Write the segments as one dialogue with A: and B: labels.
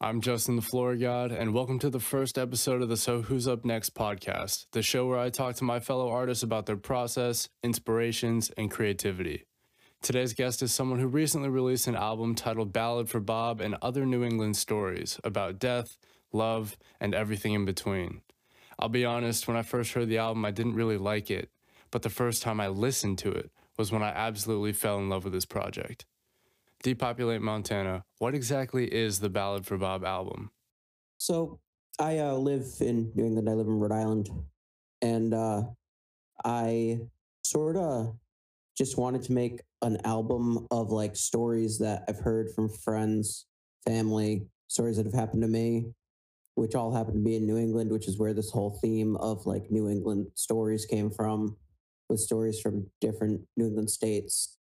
A: I'm Justin the Floor God, and welcome to the first episode of the So Who's Up Next podcast, the show where I talk to my fellow artists about their process, inspirations, and creativity. Today's guest is someone who recently released an album titled Ballad for Bob and Other New England Stories about death, love, and everything in between. I'll be honest, when I first heard the album, I didn't really like it, but the first time I listened to it was when I absolutely fell in love with this project. Depopulate Montana, what exactly is the Ballad for Bob album?
B: So I uh, live in New England. I live in Rhode Island, and uh, I sort of just wanted to make an album of like stories that I've heard from friends, family, stories that have happened to me, which all happen to be in New England, which is where this whole theme of like New England stories came from, with stories from different New England states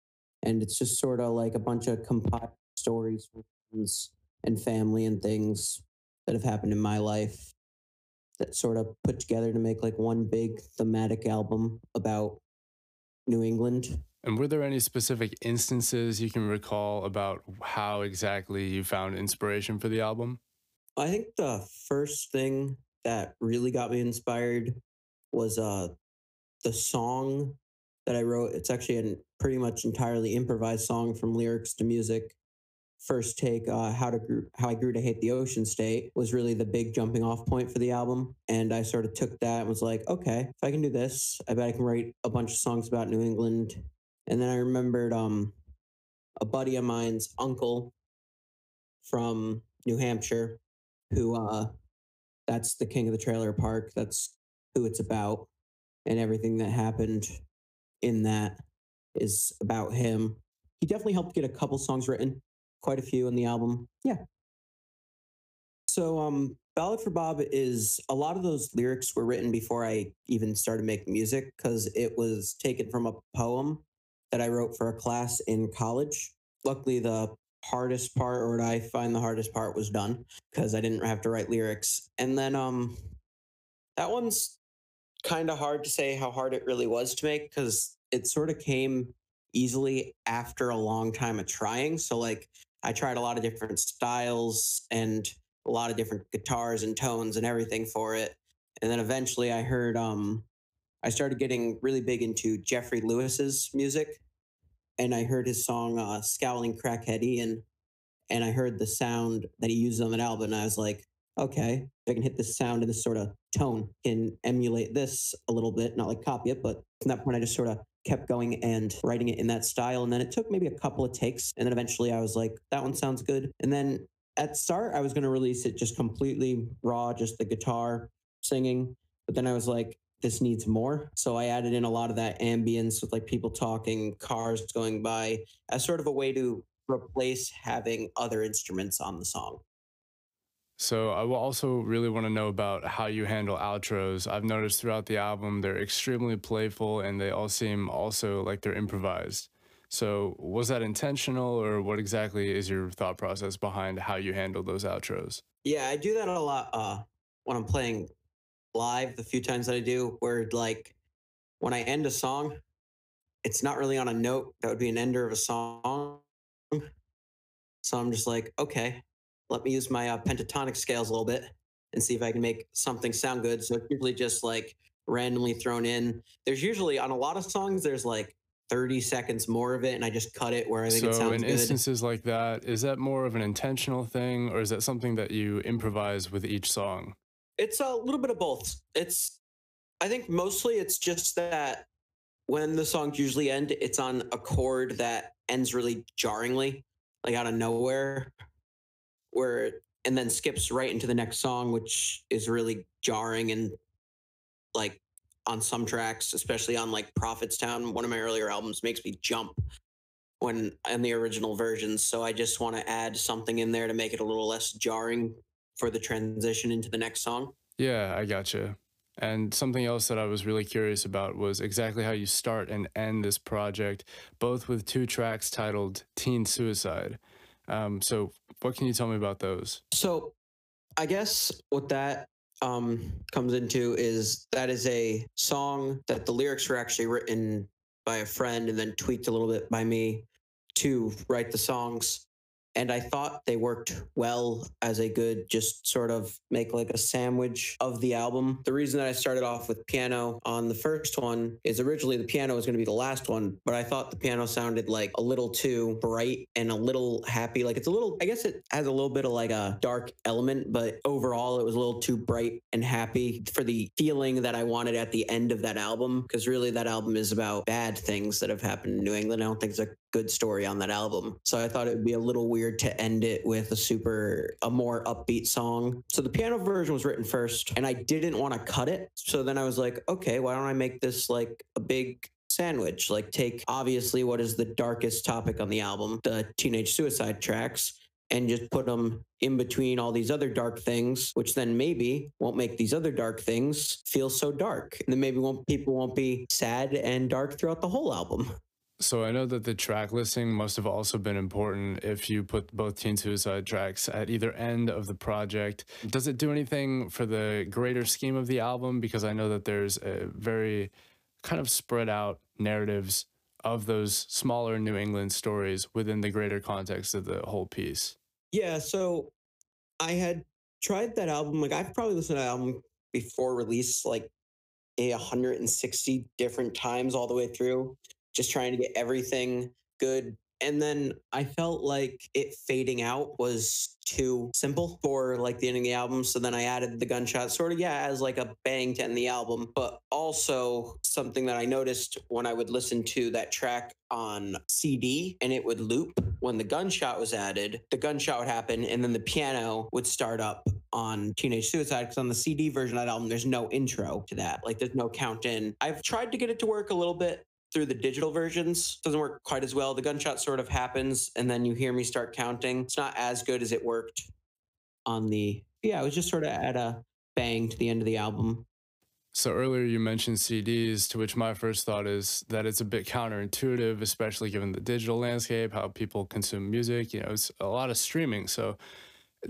B: and it's just sort of like a bunch of compiled stories from friends and family and things that have happened in my life that sort of put together to make like one big thematic album about New England.
A: And were there any specific instances you can recall about how exactly you found inspiration for the album?
B: I think the first thing that really got me inspired was uh the song that I wrote. It's actually a pretty much entirely improvised song from lyrics to music. First take, uh, how to how I grew to hate the ocean state was really the big jumping off point for the album, and I sort of took that and was like, okay, if I can do this, I bet I can write a bunch of songs about New England. And then I remembered um, a buddy of mine's uncle from New Hampshire, who uh, that's the king of the trailer park. That's who it's about, and everything that happened in that is about him. He definitely helped get a couple songs written, quite a few in the album. Yeah. So, um, Ballad for Bob is a lot of those lyrics were written before I even started making music because it was taken from a poem that I wrote for a class in college. Luckily, the hardest part, or what I find the hardest part, was done because I didn't have to write lyrics. And then, um, that one's kind of hard to say how hard it really was to make because it sort of came easily after a long time of trying. So like I tried a lot of different styles and a lot of different guitars and tones and everything for it. And then eventually I heard um I started getting really big into Jeffrey Lewis's music and I heard his song uh Scowling Crackhead Ian and and I heard the sound that he used on that album and I was like, okay, I can hit this sound and this sort of tone, can emulate this a little bit, not like copy it, but from that point, I just sort of kept going and writing it in that style. And then it took maybe a couple of takes. And then eventually I was like, that one sounds good. And then at start, I was going to release it just completely raw, just the guitar singing. But then I was like, this needs more. So I added in a lot of that ambience with like people talking, cars going by as sort of a way to replace having other instruments on the song.
A: So I will also really want to know about how you handle outros. I've noticed throughout the album they're extremely playful and they all seem also like they're improvised. So was that intentional or what exactly is your thought process behind how you handle those outros?
B: Yeah, I do that a lot uh, when I'm playing live, the few times that I do, where like when I end a song, it's not really on a note that would be an ender of a song. So I'm just like, okay, let me use my uh, pentatonic scales a little bit and see if I can make something sound good. So it's usually just like randomly thrown in. There's usually on a lot of songs, there's like 30 seconds more of it, and I just cut it where I think
A: so
B: it sounds good.
A: in
B: good.
A: instances like that, is that more of an intentional thing or is that something that you improvise with each song?
B: It's a little bit of both. It's, I think mostly it's just that when the songs usually end, it's on a chord that ends really jarringly, like out of nowhere where and then skips right into the next song, which is really jarring and like on some tracks, especially on like Prophetstown, one of my earlier albums, makes me jump when in the original versions. So I just want to add something in there to make it a little less jarring for the transition into the next song.
A: Yeah, I gotcha. And something else that I was really curious about was exactly how you start and end this project, both with two tracks titled Teen Suicide. Um, so, what can you tell me about those?
B: So, I guess what that um, comes into is that is a song that the lyrics were actually written by a friend and then tweaked a little bit by me to write the songs. And I thought they worked well as a good, just sort of make like a sandwich of the album. The reason that I started off with piano on the first one is originally the piano was going to be the last one, but I thought the piano sounded like a little too bright and a little happy. Like it's a little, I guess it has a little bit of like a dark element, but overall it was a little too bright and happy for the feeling that I wanted at the end of that album. Because really, that album is about bad things that have happened in New England. I don't think it's a good story on that album. So I thought it would be a little weird to end it with a super, a more upbeat song. So the piano version was written first, and I didn't want to cut it. So then I was like, okay, why don't I make this like a big sandwich? Like, take obviously what is the darkest topic on the album, the teenage suicide tracks, and just put them in between all these other dark things, which then maybe won't make these other dark things feel so dark. And then maybe won't, people won't be sad and dark throughout the whole album.
A: So I know that the track listing must have also been important if you put both Teen Suicide tracks at either end of the project. Does it do anything for the greater scheme of the album? Because I know that there's a very kind of spread out narratives of those smaller New England stories within the greater context of the whole piece.
B: Yeah, so I had tried that album. Like I've probably listened to that album before release, like a 160 different times all the way through just trying to get everything good. And then I felt like it fading out was too simple for like the ending of the album. So then I added the gunshot sort of, yeah, as like a bang to end the album, but also something that I noticed when I would listen to that track on CD and it would loop when the gunshot was added, the gunshot would happen and then the piano would start up on Teenage Suicide because on the CD version of that album, there's no intro to that. Like there's no count in. I've tried to get it to work a little bit through the digital versions doesn't work quite as well. The gunshot sort of happens and then you hear me start counting. It's not as good as it worked on the yeah, it was just sort of at a bang to the end of the album.
A: So earlier you mentioned CDs, to which my first thought is that it's a bit counterintuitive, especially given the digital landscape, how people consume music. You know, it's a lot of streaming. So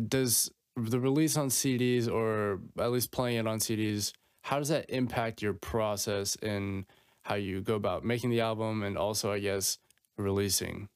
A: does the release on CDs or at least playing it on CDs, how does that impact your process in how you go about making the album and also, I guess, releasing?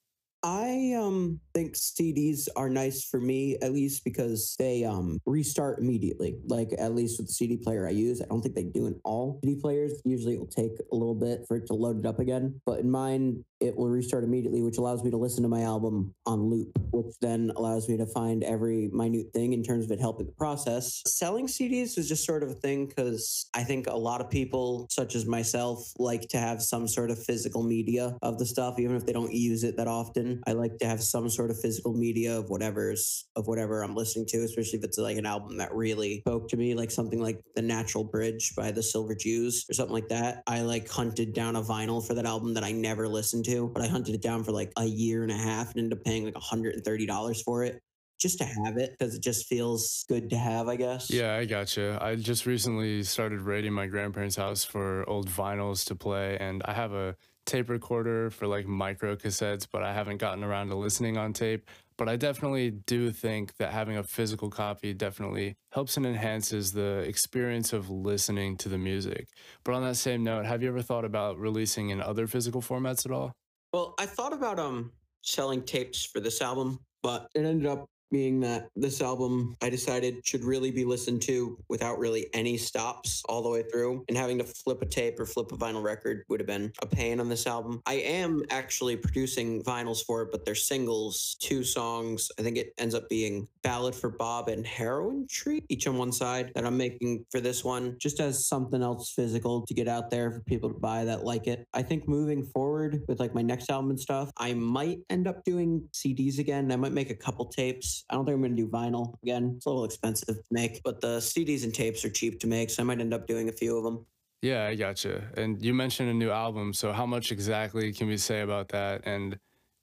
B: I um think CDs are nice for me at least because they um restart immediately. Like at least with the CD player I use, I don't think they do in all CD players. Usually it will take a little bit for it to load it up again, but in mine it will restart immediately, which allows me to listen to my album on loop, which then allows me to find every minute thing in terms of it helping the process. Selling CDs is just sort of a thing because I think a lot of people, such as myself, like to have some sort of physical media of the stuff, even if they don't use it that often. I like to have some sort of physical media of whatever's of whatever I'm listening to, especially if it's like an album that really spoke to me, like something like The Natural Bridge by the Silver Jews or something like that. I like hunted down a vinyl for that album that I never listened to, but I hunted it down for like a year and a half and ended up paying like $130 for it just to have it because it just feels good to have, I guess.
A: Yeah, I gotcha. I just recently started raiding my grandparents' house for old vinyls to play, and I have a tape recorder for like micro cassettes, but I haven't gotten around to listening on tape. But I definitely do think that having a physical copy definitely helps and enhances the experience of listening to the music. But on that same note, have you ever thought about releasing in other physical formats at all?
B: Well, I thought about um selling tapes for this album, but it ended up being that this album I decided should really be listened to without really any stops all the way through. And having to flip a tape or flip a vinyl record would have been a pain on this album. I am actually producing vinyls for it, but they're singles, two songs. I think it ends up being Ballad for Bob and Heroin Tree, each on one side that I'm making for this one, just as something else physical to get out there for people to buy that like it. I think moving forward with like my next album and stuff, I might end up doing CDs again. I might make a couple tapes I don't think I'm going to do vinyl again. It's a little expensive to make, but the CDs and tapes are cheap to make, so I might end up doing a few of them.
A: Yeah, I gotcha. And you mentioned a new album, so how much exactly can we say about that? And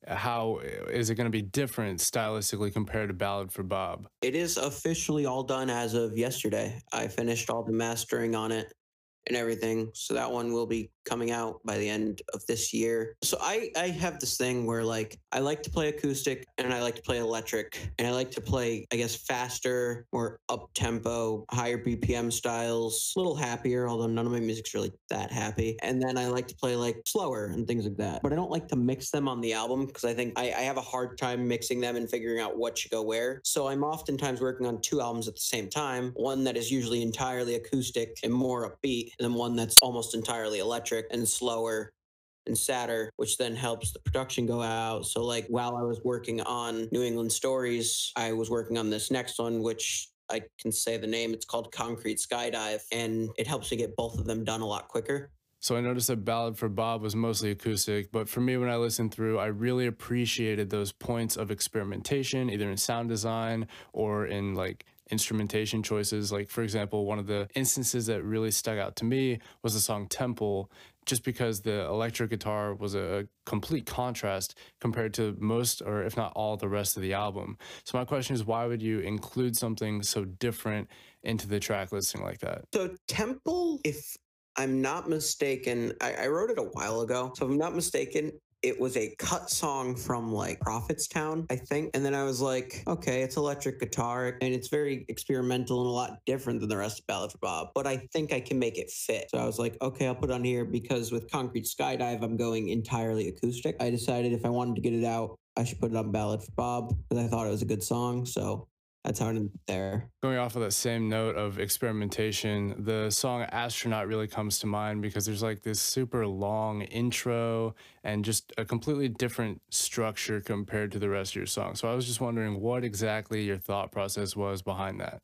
A: how is it going to be different stylistically compared to Ballad for Bob?
B: It is officially all done as of yesterday. I finished all the mastering on it and everything. So that one will be coming out by the end of this year. So I I have this thing where like I like to play acoustic and I like to play electric and I like to play I guess faster, more up tempo, higher BPM styles, a little happier, although none of my music's really that happy. And then I like to play like slower and things like that. But I don't like to mix them on the album because I think I, I have a hard time mixing them and figuring out what should go where. So I'm oftentimes working on two albums at the same time. One that is usually entirely acoustic and more upbeat, and then one that's almost entirely electric and slower and sadder, which then helps the production go out. So, like, while I was working on New England Stories, I was working on this next one, which I can say the name. It's called Concrete Skydive, and it helps me get both of them done a lot quicker.
A: So I noticed that Ballad for Bob was mostly acoustic, but for me, when I listened through, I really appreciated those points of experimentation, either in sound design or in like instrumentation choices. Like, for example, one of the instances that really stuck out to me was the song Temple, just because the electric guitar was a complete contrast compared to most, or if not all, the rest of the album. So, my question is why would you include something so different into the track listing like that?
B: So, Temple, if I'm not mistaken, I, I, wrote it a while ago. So if I'm not mistaken, it was a cut song from like Prophetstown, I think. And then I was like, okay, it's electric guitar and it's very experimental and a lot different than the rest of Ballad for Bob, but I think I can make it fit. So I was like, okay, I'll put on here because with Concrete Skydive, I'm going entirely acoustic. I decided if I wanted to get it out, I should put it on Ballad for Bob because I thought it was a good song. So that's how I'm there.
A: Going off of that same note of experimentation, the song Astronaut really comes to mind because there's like this super long intro and just a completely different structure compared to the rest of your song. So I was just wondering what exactly your thought process was behind that.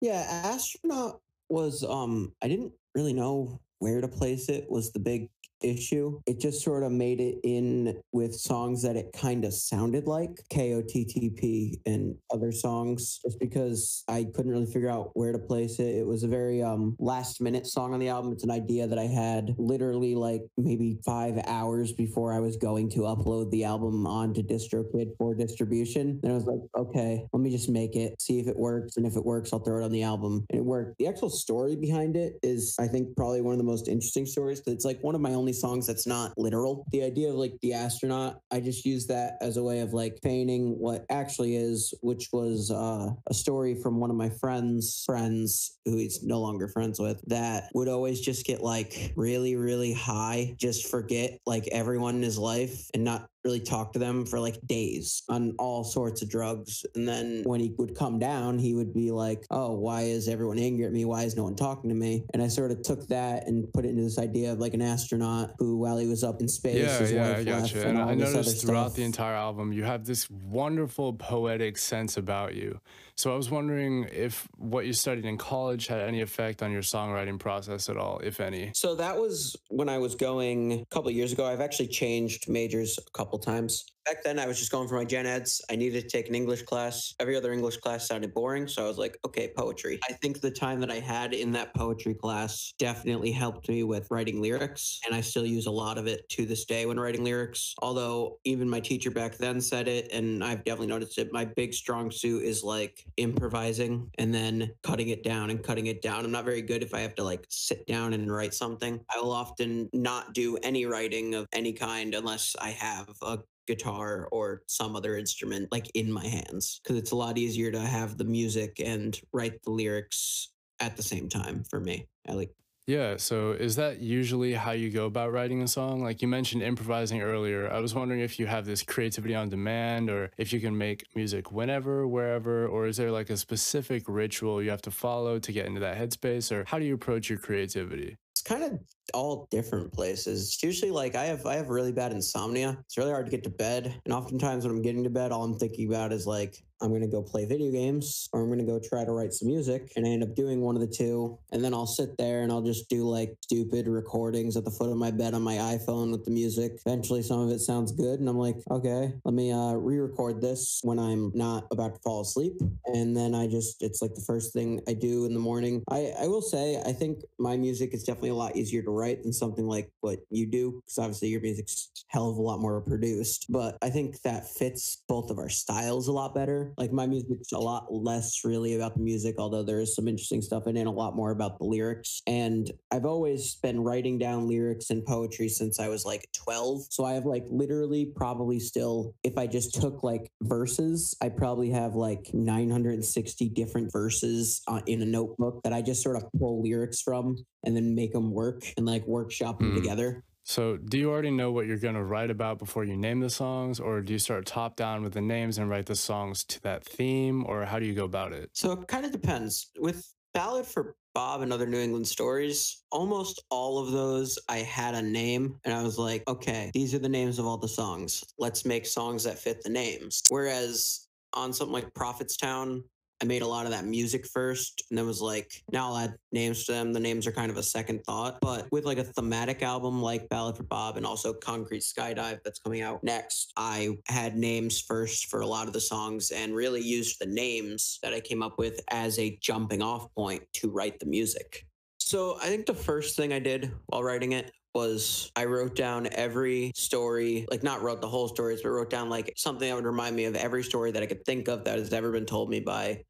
B: Yeah, Astronaut was um I didn't really know where to place it was the big issue. It just sort of made it in with songs that it kind of sounded like KOTTP and other songs just because I couldn't really figure out where to place it. It was a very um, last minute song on the album. It's an idea that I had literally like maybe five hours before I was going to upload the album onto DistroKid for distribution. And I was like, okay, let me just make it, see if it works. And if it works, I'll throw it on the album. And it worked. The actual story behind it is, I think, probably one of the most interesting stories it's like one of my only songs that's not literal. The idea of like the astronaut, I just use that as a way of like feigning what actually is, which was uh, a story from one of my friends' friends who he's no longer friends with that would always just get like really, really high, just forget like everyone in his life and not really talk to them for like days on all sorts of drugs. And then when he would come down, he would be like, Oh, why is everyone angry at me? Why is no one talking to me? And I sort of took that and put it into this idea of like an astronaut who, while he was up in space,
A: yeah, yeah, I got you. And, and I noticed throughout stuff. the entire album, you have this wonderful poetic sense about you. So I was wondering if what you studied in college had any effect on your songwriting process at all, if any.
B: So that was when I was going a couple years ago. I've actually changed majors a couple times back then I was just going for my gen eds. I needed to take an English class. Every other English class sounded boring. So I was like, okay, poetry. I think the time that I had in that poetry class definitely helped me with writing lyrics. And I still use a lot of it to this day when writing lyrics. Although even my teacher back then said it, and I've definitely noticed it. My big strong suit is like improvising and then cutting it down and cutting it down. I'm not very good if I have to like sit down and write something. I will often not do any writing of any kind unless I have a guitar or some other instrument like in my hands because it's a lot easier to have the music and write the lyrics at the same time for me. I like
A: yeah, so is that usually how you go about writing a song? Like you mentioned improvising earlier. I was wondering if you have this creativity on demand or if you can make music whenever, wherever, or is there like a specific ritual you have to follow to get into that headspace or how do you approach your creativity?
B: It's kind of all different places. It's usually like I have I have really bad insomnia. It's really hard to get to bed, and oftentimes when I'm getting to bed, all I'm thinking about is like I'm to go play video games or I'm to go try to write some music. And I end up doing one of the two. And then I'll sit there and I'll just do like stupid recordings at the foot of my bed on my iPhone with the music. Eventually, some of it sounds good. And I'm like, okay, let me uh, re record this when I'm not about to fall asleep. And then I just, it's like the first thing I do in the morning. I, I will say, I think my music is definitely a lot easier to write than something like what you do, because obviously your music's hell of a lot more produced. But I think that fits both of our styles a lot better. Like my music's a lot less really about the music, although there is some interesting stuff in it, a lot more about the lyrics. And I've always been writing down lyrics and poetry since I was like 12. So I have like literally probably still, if I just took like verses, I probably have like 960 different verses uh, in a notebook that I just sort of pull lyrics from and then make them work and like workshop them
A: Mm.
B: together.
A: So, do you already know what you're going to write about before you name the songs, or do you start top down with the names and write the songs to that theme, or how do you go about it?
B: So it kind of depends. With Ballad for Bob and Other New England Stories, almost all of those I had a name and I was like, okay, these are the names of all the songs. Let's make songs that fit the names. Whereas on something like Prophetstown, I made a lot of that music first and then was like, now I'll add names to them. The names are kind of a second thought. But with like a thematic album like Ballad for Bob and also Concrete Skydive that's coming out next, I had names first for a lot of the songs and really used the names that I came up with as a jumping off point to write the music. So I think the first thing I did while writing it was I wrote down every story, like not wrote the whole stories, but wrote down like something that would remind me of every story that I could think of that has ever been told me by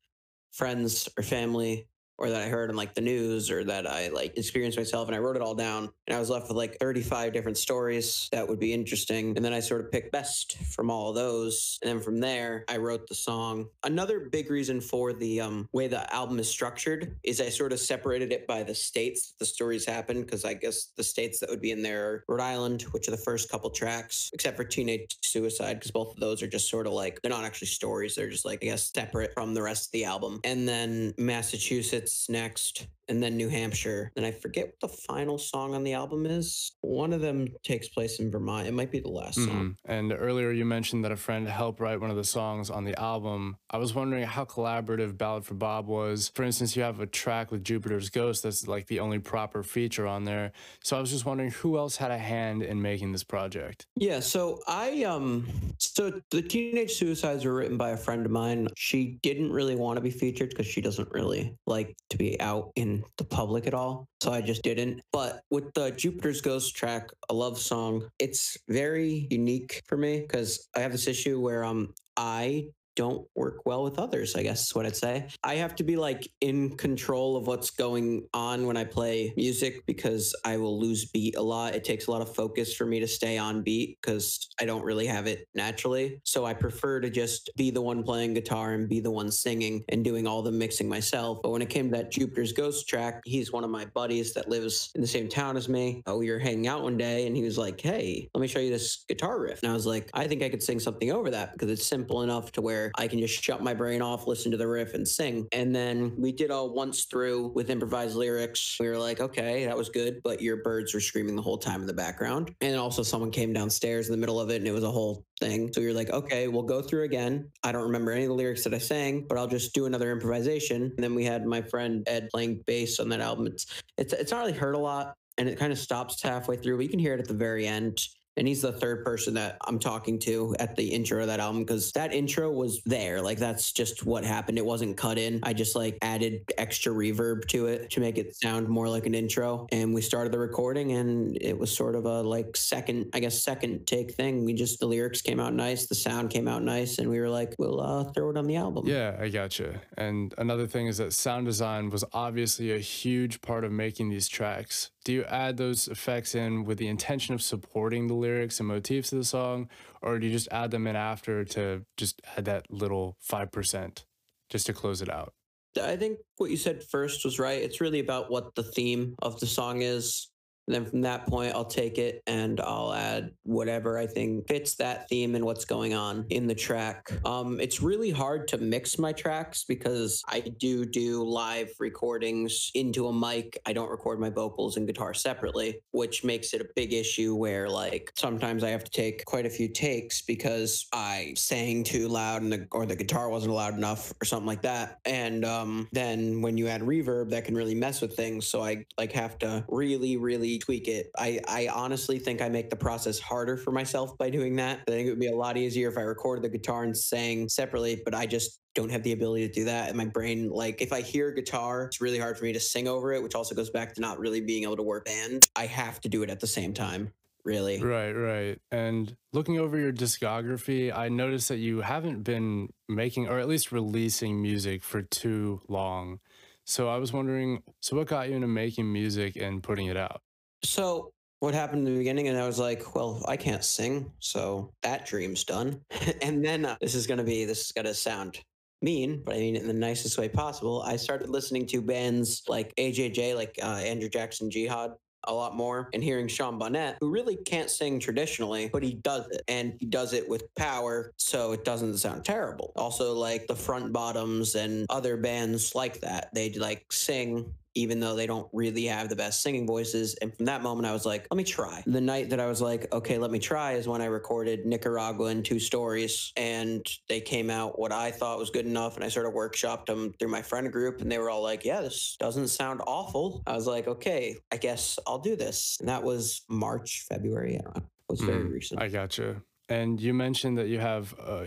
B: friends or family or that I heard on like the news or that I like experienced myself and I wrote it all down and I was left with like 35 different stories that would be interesting and then I sort of picked best from all of those and then from there I wrote the song. Another big reason for the um, way the album is structured is I sort of separated it by the states the stories happen because I guess the states that would be in there are Rhode Island, which are the first couple tracks, except for Teenage Suicide because both of those are just sort of like they're not actually stories, they're just like I guess separate from the rest of the album. And then Massachusetts next, and then New Hampshire. And I forget what the final song on the album is. One of them takes place in Vermont. It might be the last song.
A: Mhm. And earlier you mentioned that a friend helped write one of the songs on the album. I was wondering how collaborative Ballad for Bob was. For instance, you have a track with Jupiter's Ghost that's like the only proper feature on there. So I was just wondering who else had a hand in making this project.
B: Yeah, so I um so the teenage suicides were written by a friend of mine. She didn't really want to be featured because she doesn't really like to be out in the public at all. So I just didn't. But with the Jupiter's Ghost track, a love song, it's very unique for me because I have this issue where um I don't work well with others, I guess is what I'd say. I have to be like in control of what's going on when I play music because I will lose beat a lot. It takes a lot of focus for me to stay on beat because I don't really have it naturally. So I prefer to just be the one playing guitar and be the one singing and doing all the mixing myself. But when it came to that Jupiter's Ghost track, he's one of my buddies that lives in the same town as me. Oh, we were hanging out one day and he was like, Hey, let me show you this guitar riff. And I was like, I think I could sing something over that because it's simple enough to where I can just shut my brain off, listen to the riff, and sing. And then we did a once through with improvised lyrics. We were like, okay, that was good, but your birds were screaming the whole time in the background. And also, someone came downstairs in the middle of it, and it was a whole thing. So we were like, okay, we'll go through again. I don't remember any of the lyrics that I sang, but I'll just do another improvisation. And then we had my friend Ed playing bass on that album. It's it's it's not really heard a lot, and it kind of stops halfway through. But you can hear it at the very end and he's the third person that I'm talking to at the intro of that album because that intro was there. Like that's just what happened. It wasn't cut in. I just like added extra reverb to it to make it sound more like an intro. And we started the recording and it was sort of a like second, I guess, second take thing. We just, the lyrics came out nice, the sound came out nice, and we were like, we'll uh, throw it on the album.
A: Yeah, I gotcha. And another thing is that sound design was obviously a huge part of making these tracks. Do you add those effects in with the intention of supporting the lyrics and motifs of the song, or do you just add them in after to just add that little 5% just to close it out?
B: I think what you said first was right. It's really about what the theme of the song is. And then from that point, I'll take it and I'll add whatever I think fits that theme and what's going on in the track. Um, it's really hard to mix my tracks because I do do live recordings into a mic. I don't record my vocals and guitar separately, which makes it a big issue where like sometimes I have to take quite a few takes because I sang too loud and the or the guitar wasn't loud enough or something like that. And um, then when you add reverb, that can really mess with things. So I like have to really, really tweak it. I, I honestly think I make the process harder for myself by doing that. I think it would be a lot easier if I recorded the guitar and sang separately, but I just don't have the ability to do that. And my brain, like, if I hear guitar, it's really hard for me to sing over it, which also goes back to not really being able to work band. I have to do it at the same time really.
A: Right, right. And looking over your discography, I noticed that you haven't been making or at least releasing music for too long. So I was wondering, so what got you into making music and putting it out?
B: So what happened in the beginning and I was like, well, I can't sing, so that dream's done. and then uh, this is going to be this is going to sound mean, but I mean in the nicest way possible. I started listening to bands like AJJ, like uh, Andrew Jackson Jihad, a lot more and hearing Sean Bonnette, who really can't sing traditionally, but he does it and he does it with power, so it doesn't sound terrible. Also, like the Front Bottoms and other bands like that, they like sing even though they don't really have the best singing voices. And from that moment, I was like, let me try. The night that I was like, okay, let me try is when I recorded Nicaragua and Two Stories. And they came out what I thought was good enough. And I sort of workshopped them through my friend group. And they were all like, yeah, this doesn't sound awful. I was like, okay, I guess I'll do this. And that was March, February. I don't know. It was very mm, recent.
A: I gotcha. And you mentioned that you have. Uh,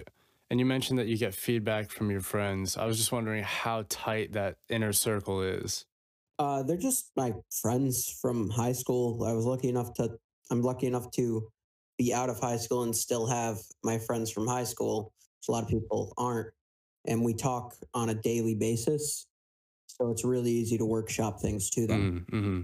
A: and you mentioned that you get feedback from your friends. I was just wondering how tight that inner circle is.
B: Uh, they're just my friends from high school. I was lucky enough to, I'm lucky enough to be out of high school and still have my friends from high school, which a lot of people aren't. And we talk on a daily basis. So it's really easy to workshop things to them.
A: Mm, mm-hmm.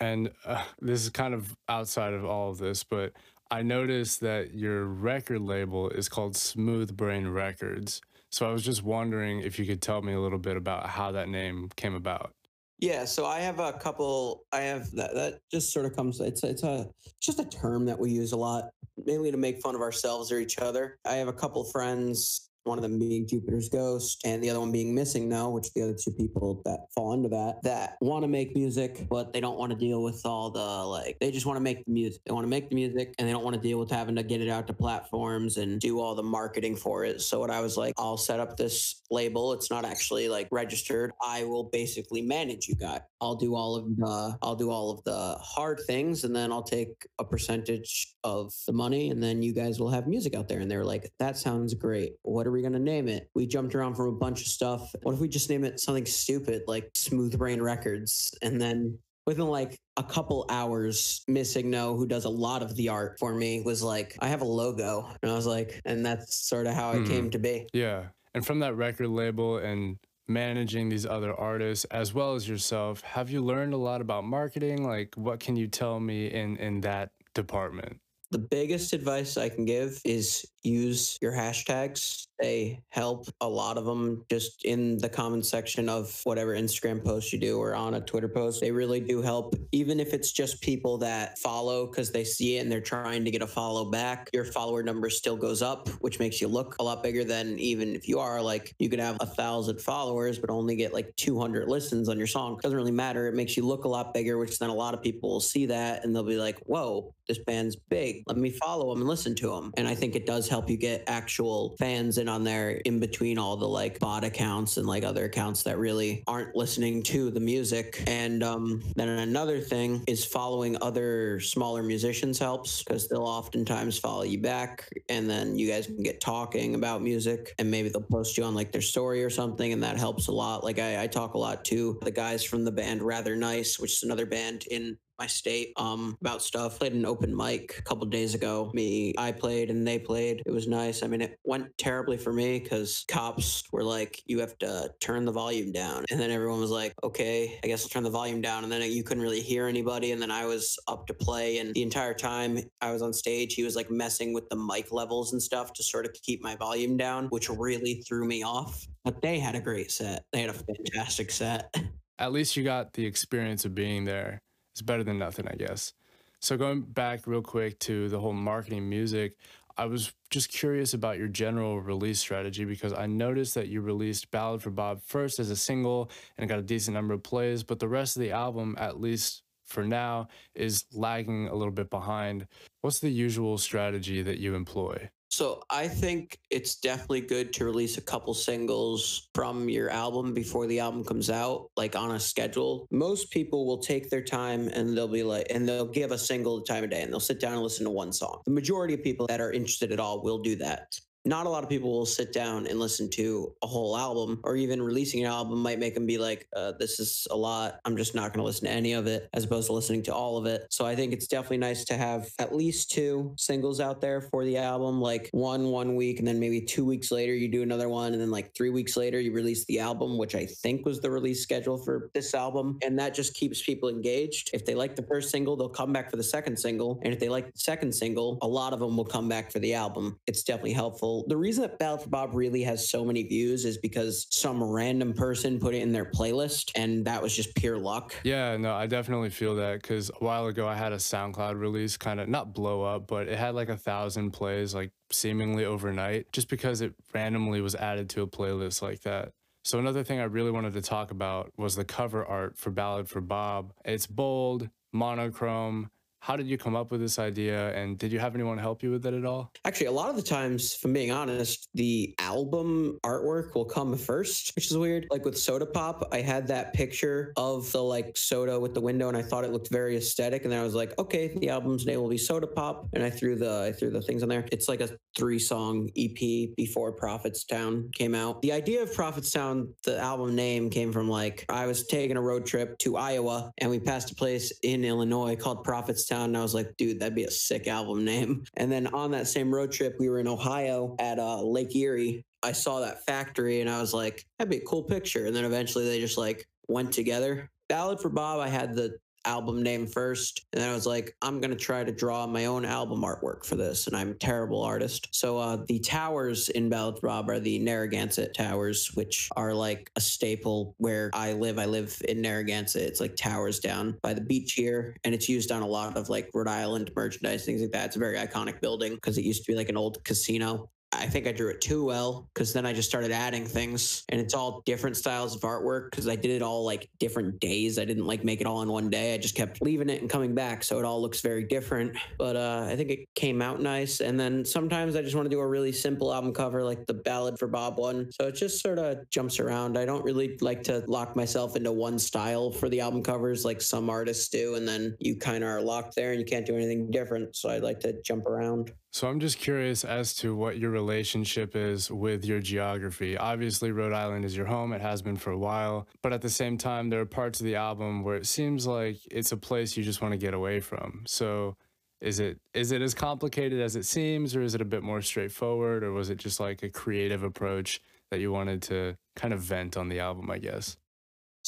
A: And uh, this is kind of outside of all of this, but I noticed that your record label is called Smooth Brain Records. So I was just wondering if you could tell me a little bit about how that name came about.
B: Yeah, so I have a couple. I have that. That just sort of comes. It's it's a it's just a term that we use a lot, mainly to make fun of ourselves or each other. I have a couple friends one of them being Jupiter's Ghost and the other one being Missing No, which the other two people that fall into that, that want to make music, but they don't want to deal with all the like, they just want to make the music. They want to make the music and they don't want to deal with having to get it out to platforms and do all the marketing for it. So what I was like, I'll set up this label. It's not actually like registered. I will basically manage you guys. I'll do all of the, I'll do all of the hard things and then I'll take a percentage of the money and then you guys will have music out there. And they're like, that sounds great. What are we going to name it? We jumped around from a bunch of stuff. What if we just name it something stupid like Smooth Brain Records? And then within like a couple hours, Missing No, who does a lot of the art for me, was like, I have a logo. And I was like, and that's sort of how it came hmm. to be.
A: Yeah. And from that record label and managing these other artists as well as yourself, have you learned a lot about marketing? Like, what can you tell me in in that department?
B: The biggest advice I can give is use your hashtags. They help a lot of them just in the comment section of whatever Instagram post you do or on a Twitter post. They really do help, even if it's just people that follow because they see it and they're trying to get a follow back. Your follower number still goes up, which makes you look a lot bigger than even if you are like you could have a thousand followers but only get like 200 listens on your song. Doesn't really matter. It makes you look a lot bigger, which then a lot of people will see that and they'll be like, "Whoa, this band's big. Let me follow them and listen to them." And I think it does help you get actual fans in on there in between all the like bot accounts and like other accounts that really aren't listening to the music. And um, then another thing is following other smaller musicians helps because they'll oftentimes follow you back and then you guys can get talking about music and maybe they'll post you on like their story or something and that helps a lot. Like I, I talk a lot to the guys from the band Rather Nice, which is another band in my state um, about stuff. Played an open mic a couple days ago. Me, I played and they played. It was nice. I mean, it went terribly for me because cops were like, "You have to turn the volume down," and then everyone was like, "Okay, I guess I'll turn the volume down." And then you couldn't really hear anybody. And then I was up to play, and the entire time I was on stage, he was like messing with the mic levels and stuff to sort of keep my volume down, which really threw me off. But they had a great set. They had a fantastic set.
A: At least you got the experience of being there it's better than nothing, I guess. So going back real quick to the whole marketing music, I was just curious about your general release strategy because I noticed that you released Ballad for Bob first as a single and it got a decent number of plays, but the rest of the album, at least for now, is lagging a little bit behind. What's the usual strategy that you employ?
B: So I think it's definitely good to release a couple singles from your album before the album comes out, like on a schedule. Most people will take their time and they'll be like, and they'll give a single the time of day and they'll sit down and listen to one song. The majority of people that are interested at all will do that not a lot of people will sit down and listen to a whole album or even releasing an album might make them be like uh, this is a lot. I'm just not going to listen to any of it as opposed to listening to all of it. So i think it's definitely nice to have at least two singles out there for the album like one one week and then maybe two weeks later you do another one and then like three weeks later you release the album which i think was the release schedule for this album. And that just keeps people engaged. If they like the first single they'll come back for the second single. And if they like the second single a lot of them will come back for the album. It's definitely helpful the reason that Ballad for Bob really has so many views is because some random person put it in their playlist and that was just pure luck.
A: Yeah, no, I definitely feel that because a while ago I had a SoundCloud release kind of not blow up, but it had like a thousand plays like seemingly overnight just because it randomly was added to a playlist like that. So another thing I really wanted to talk about was the cover art for Ballad for Bob. It's bold, monochrome, how did you come up with this idea and did you have anyone help you with it at all?
B: Actually, a lot of the times, from being honest, the album artwork will come first, which is weird. Like with Soda Pop, I had that picture of the like soda with the window and I thought it looked very aesthetic. And then I was like, okay, the album's name will be Soda Pop. And I threw the I threw the things on there. It's like a three song EP before Prophetstown came out. The idea of Prophetstown, the album name came from like I was taking a road trip to Iowa and we passed a place in Illinois called Prophets Town. And I was like, dude, that'd be a sick album name. And then on that same road trip, we were in Ohio at uh, Lake Erie. I saw that factory and I was like, that'd be a cool picture. And then eventually they just like went together. Ballad for Bob, I had the album name first. And then I was like, I'm going to try to draw my own album artwork for this. And I'm a terrible artist. So uh, the towers in Ballad Bob are the Narragansett Towers, which are like a staple where I live. I live in Narragansett. It's like towers down by the beach here. And it's used on a lot of like Rhode Island merchandise, things like that. It's a very iconic building because it used to be like an old casino. I think I drew it too well because then I just started adding things and it's all different styles of artwork because I did it all like different days. I didn't like make it all in one day. I just kept leaving it and coming back. So it all looks very different. But uh, I think it came out nice. And then sometimes I just want to do a really simple album cover like the Ballad for Bob one. So it just sort of jumps around. I don't really like to lock myself into one style for the album covers like some artists do. And then you kind of are locked there and you can't do anything different. So I like to jump around.
A: So I'm just curious as to what your relationship is with your geography. Obviously, Rhode Island is your home. It has been for a while. But at the same time, there are parts of the album where it seems like it's a place you just want to get away from. So is it is it as complicated as it seems or is it a bit more straightforward or was it just like a creative approach that you wanted to kind of vent on the album, I guess?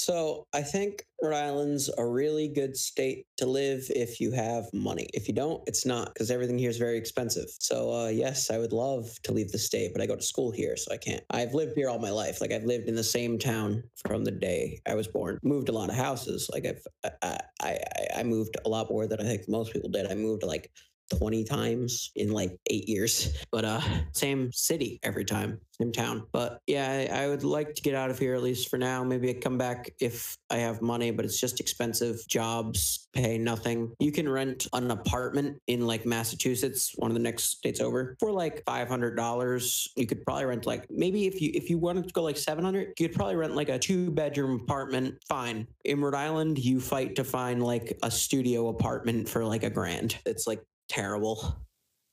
B: So I think Rhode Island's a really good state to live if you have money. If you don't, it's not because everything here is very expensive. So uh, yes, I would love to leave the state, but I go to school here, so I can't. I've lived here all my life. Like I've lived in the same town from the day I was born. Moved a lot of houses. Like I've I I, I moved a lot more than I think most people did. I moved like 20 times in like eight years, but uh, same city every time, same town. But yeah, I, I, would like to get out of here at least for now. Maybe I come back if I have money, but it's just expensive. Jobs pay nothing. You can rent an apartment in like Massachusetts, one of the next states over, for like five hundred dollars. You could probably rent like maybe if you if you wanted to go like seven hundred, you could probably rent like a two bedroom apartment. Fine. In Rhode Island, you fight to find like a studio apartment for like a grand. It's like terrible.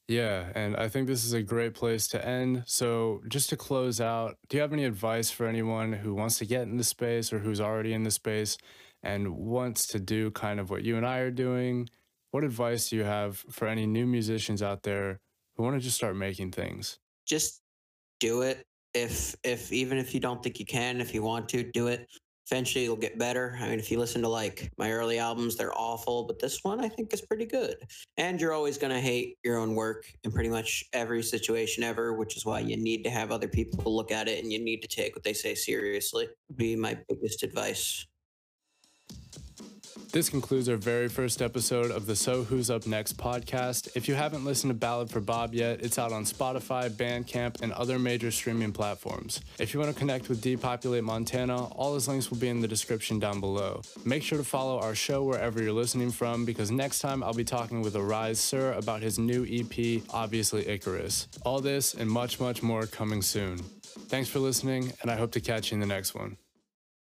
A: Yeah, and I think this is a great place to end. So, just to close out, do you have any advice for anyone who wants to get in the space or who's already in the space and wants to do kind of what you and I are doing? What advice do you have for any new musicians out there who want to just start making things?
B: Just do it. If if even if you don't think you can, if you want to, do it eventually it'll get better. I mean, if you listen to like my early albums, they're awful, but this one I think is pretty good. And you're always going to hate your own work in pretty much every situation ever, which is why you need to have other people look at it and you need to take what they say seriously. Be my biggest advice.
A: This concludes our very first episode of the So Who's Up Next podcast. If you haven't listened to Ballad for Bob yet, it's out on Spotify, Bandcamp, and other major streaming platforms. If you want to connect with Depopulate Montana, all his links will be in the description down below. Make sure to follow our show wherever you're listening from because next time I'll be talking with Arise Sir about his new EP, Obviously Icarus. All this and much, much more coming soon. Thanks for listening, and I hope to catch you in the next one.